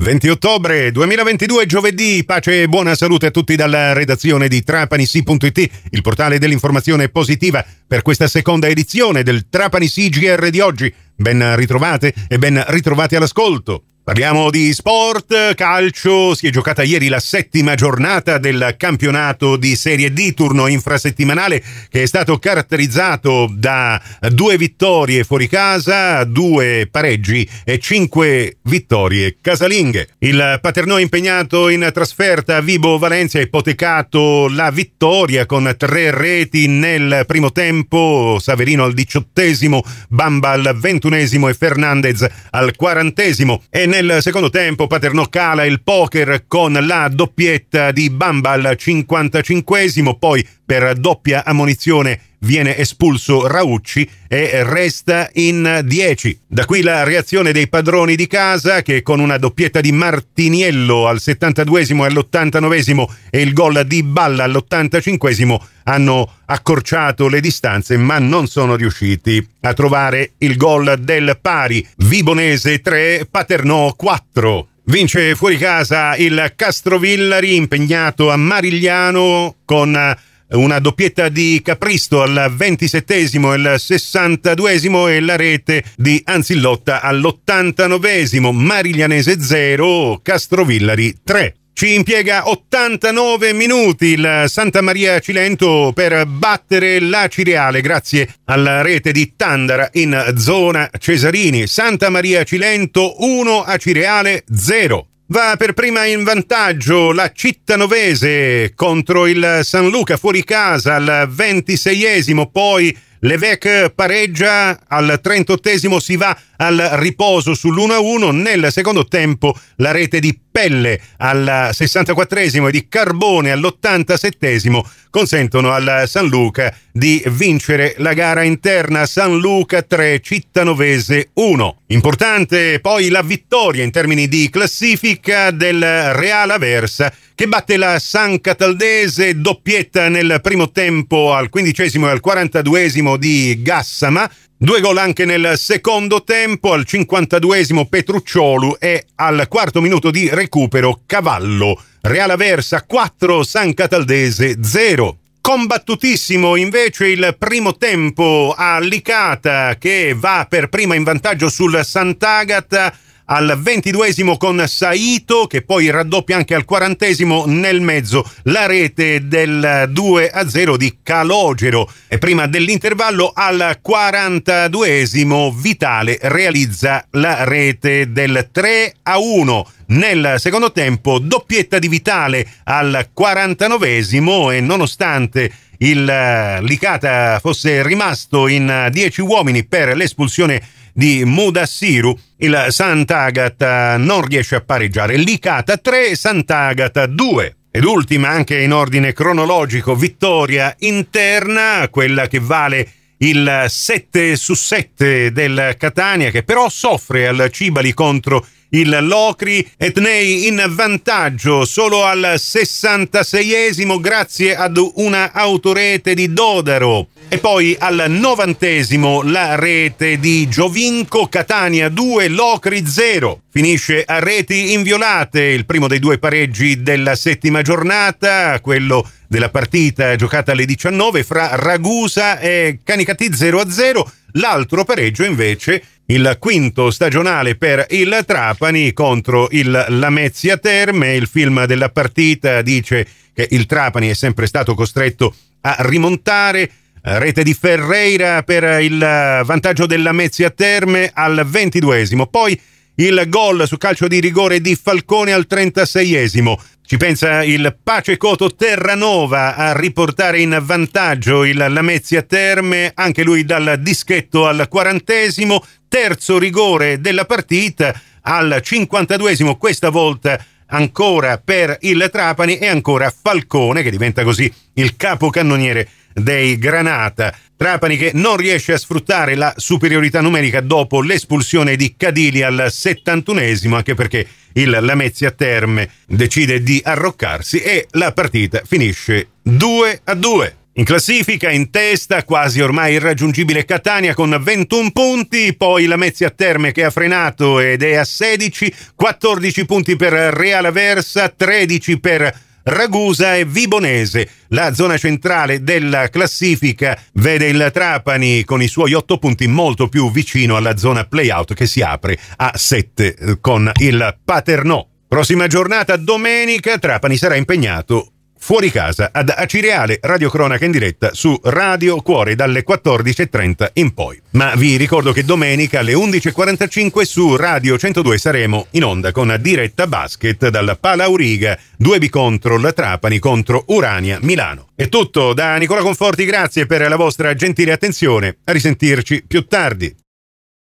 20 ottobre 2022, giovedì, pace e buona salute a tutti dalla redazione di trapanisi.it, il portale dell'informazione positiva per questa seconda edizione del Trapanisi GR di oggi. Ben ritrovate e ben ritrovati all'ascolto. Parliamo di sport, calcio, si è giocata ieri la settima giornata del campionato di Serie D, turno infrasettimanale che è stato caratterizzato da due vittorie fuori casa, due pareggi e cinque vittorie casalinghe. Il Paternò impegnato in trasferta a Vibo Valencia ha ipotecato la vittoria con tre reti nel primo tempo, Saverino al diciottesimo, Bamba al ventunesimo e Fernandez al quarantesimo e nel nel secondo tempo Paternò cala il poker con la doppietta di Bamba al 55 poi per doppia ammonizione viene espulso Raucci e resta in 10. Da qui la reazione dei padroni di casa che con una doppietta di Martiniello al 72 e all'89 e il gol di Balla all'85 hanno accorciato le distanze ma non sono riusciti a trovare il gol del pari. Vibonese 3, Paternò 4. Vince fuori casa il Castrovillari impegnato a Marigliano con una doppietta di Capristo al 27 e il 62 e la rete di Anzillotta all'89 Mariglianese 0, Castrovillari 3. Ci impiega 89 minuti il Santa Maria Cilento per battere la Cireale grazie alla rete di Tandara in zona Cesarini. Santa Maria Cilento 1 a Cireale 0. Va per prima in vantaggio la Cittanovese contro il San Luca fuori casa al 26esimo, poi Levec pareggia al 38esimo, si va al riposo sull'1-1. Nel secondo tempo la rete di Pelle al 64esimo e di Carbone all'87esimo consentono al San Luca di vincere la gara interna San Luca 3 Cittanovese 1. Importante poi la vittoria in termini di classifica del Real Aversa che batte la San Cataldese doppietta nel primo tempo al quindicesimo e al quarantaduesimo di Gassama Due gol anche nel secondo tempo, al 52esimo Petrucciolu e al quarto minuto di recupero Cavallo. Real Aversa 4, San Cataldese 0. Combattutissimo invece il primo tempo a Licata che va per prima in vantaggio sul Sant'Agata al ventiduesimo con Saito che poi raddoppia anche al quarantesimo nel mezzo la rete del 2 a 0 di Calogero. E prima dell'intervallo al quarantaduesimo Vitale realizza la rete del 3 a 1 nel secondo tempo doppietta di Vitale al quarantanovesimo e nonostante il eh, Licata fosse rimasto in 10 uomini per l'espulsione di Mudassiru, il Sant'Agata non riesce a pareggiare. Licata 3, Sant'Agata 2. Ed ultima, anche in ordine cronologico, vittoria interna, quella che vale il 7 su 7 del Catania, che però soffre al Cibali contro il Locri, Etnei in vantaggio solo al 66esimo grazie ad una autorete di Dodaro. E poi al novantesimo la rete di Giovinco, Catania 2, Locri 0. Finisce a reti inviolate il primo dei due pareggi della settima giornata, quello della partita giocata alle 19 fra Ragusa e Canicati 0 0. L'altro pareggio invece il quinto stagionale per il Trapani contro il Lamezia Terme. Il film della partita dice che il Trapani è sempre stato costretto a rimontare Rete di Ferreira per il vantaggio della Mezzia Terme al ventiduesimo. Poi il gol su calcio di rigore di Falcone al 36esimo. Ci pensa il Pace Coto Terranova a riportare in vantaggio il Lamezia Terme, anche lui dal dischetto al quarantesimo. Terzo rigore della partita al cinquantaduesimo, questa volta ancora per il Trapani e ancora Falcone che diventa così il capocannoniere dei Granata. Trapani che non riesce a sfruttare la superiorità numerica dopo l'espulsione di Cadili al 71esimo, anche perché il Lamezia Terme decide di arroccarsi e la partita finisce 2 a 2. In classifica, in testa, quasi ormai irraggiungibile Catania con 21 punti, poi la Mezia Terme che ha frenato ed è a 16, 14 punti per Real Aversa, 13 per Ragusa e Vibonese. La zona centrale della classifica vede il Trapani con i suoi otto punti molto più vicino alla zona playout che si apre a 7 eh, con il Paternò. Prossima giornata domenica Trapani sarà impegnato fuori casa ad Acireale, radiocronaca in diretta su Radio Cuore dalle 14.30 in poi. Ma vi ricordo che domenica alle 11.45 su Radio 102 saremo in onda con diretta basket dal Palauriga, 2B contro Trapani contro Urania Milano. È tutto da Nicola Conforti, grazie per la vostra gentile attenzione, a risentirci più tardi.